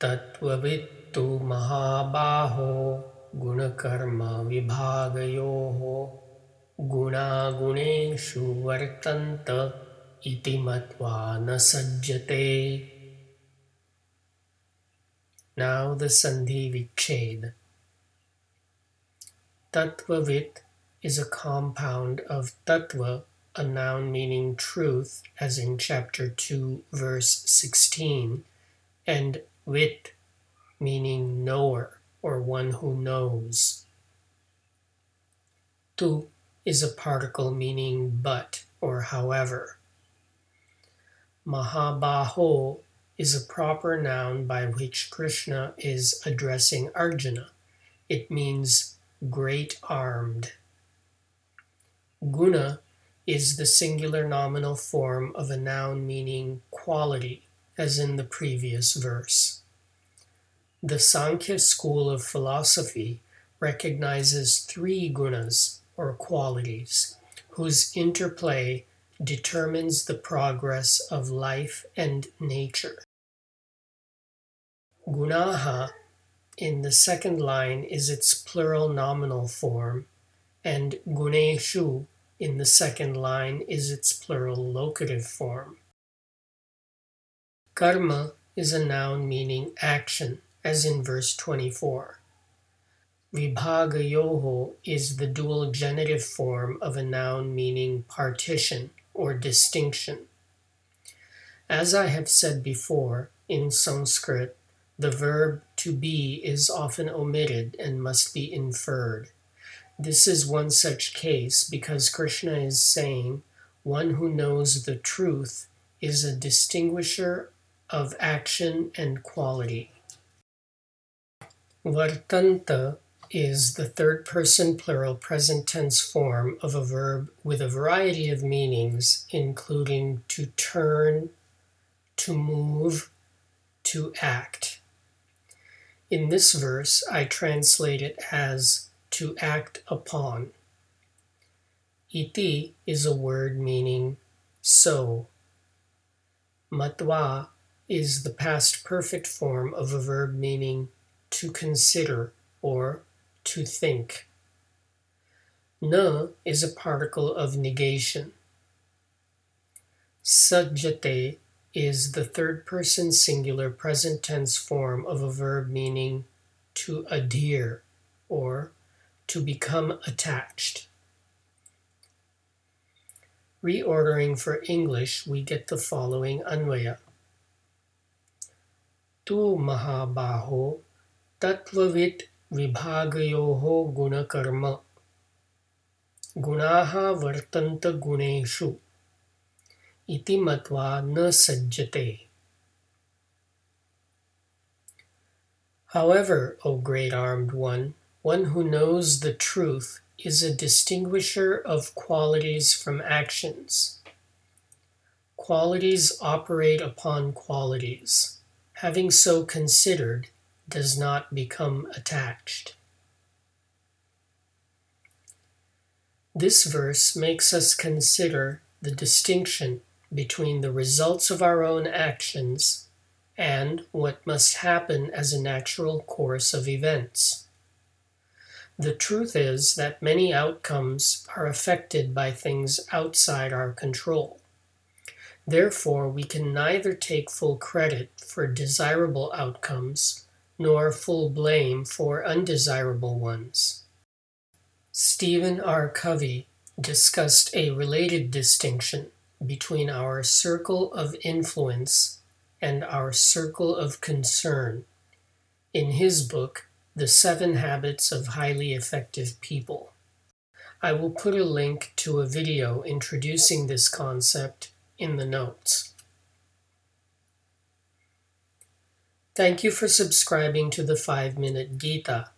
तत्त्ववित्तु महाबाहो गुणकर्मविभागयोः गुणागुणेषु वर्तन्त इति मत्वा न सज्जते Now the Sandhi Vichhed. Tattvavit is a compound of tattva, a noun meaning truth, as in chapter 2, verse 16, and vit, meaning knower or one who knows. Tu is a particle meaning but or however. Mahabaho is a proper noun by which Krishna is addressing Arjuna. It means great armed. Guna is the singular nominal form of a noun meaning quality, as in the previous verse. The Sankhya school of philosophy recognizes three gunas, or qualities, whose interplay determines the progress of life and nature. Gunaha in the second line is its plural nominal form, and guneshu in the second line is its plural locative form. Karma is a noun meaning action, as in verse 24. Vibhagayoho is the dual genitive form of a noun meaning partition or distinction. As I have said before, in Sanskrit, the verb to be is often omitted and must be inferred. This is one such case because Krishna is saying one who knows the truth is a distinguisher of action and quality. Vartanta is the third person plural present tense form of a verb with a variety of meanings, including to turn, to move, to act. In this verse, I translate it as to act upon. Iti is a word meaning so. Matwa is the past perfect form of a verb meaning to consider or to think. Na is a particle of negation. Sajjate is the third person singular present tense form of a verb meaning to adhere or to become attached. Reordering for English, we get the following Anvaya. Tu Mahabaho Tattvavit Vibhagayoho Gunakarma Gunaha Vartanta Guneshu इति मत्वा न sajjate. However, O great armed one, one who knows the truth is a distinguisher of qualities from actions. Qualities operate upon qualities. Having so considered does not become attached. This verse makes us consider the distinction between the results of our own actions and what must happen as a natural course of events. The truth is that many outcomes are affected by things outside our control. Therefore, we can neither take full credit for desirable outcomes nor full blame for undesirable ones. Stephen R. Covey discussed a related distinction between our circle of influence and our circle of concern in his book, The Seven Habits of Highly Effective People. I will put a link to a video introducing this concept in the notes. Thank you for subscribing to the 5 Minute Gita,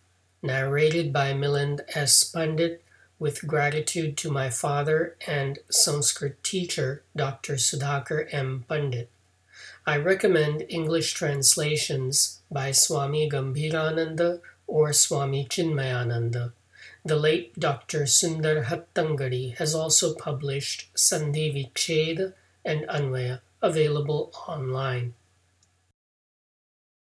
narrated by Milind S. Pandit with gratitude to my father and Sanskrit teacher, Dr. Sudhakar M. Pandit. I recommend English translations by Swami Gambhirananda or Swami Chinmayananda. The late Dr. Sundar Hattangadi has also published Sandhi Vicheda and Anvaya available online.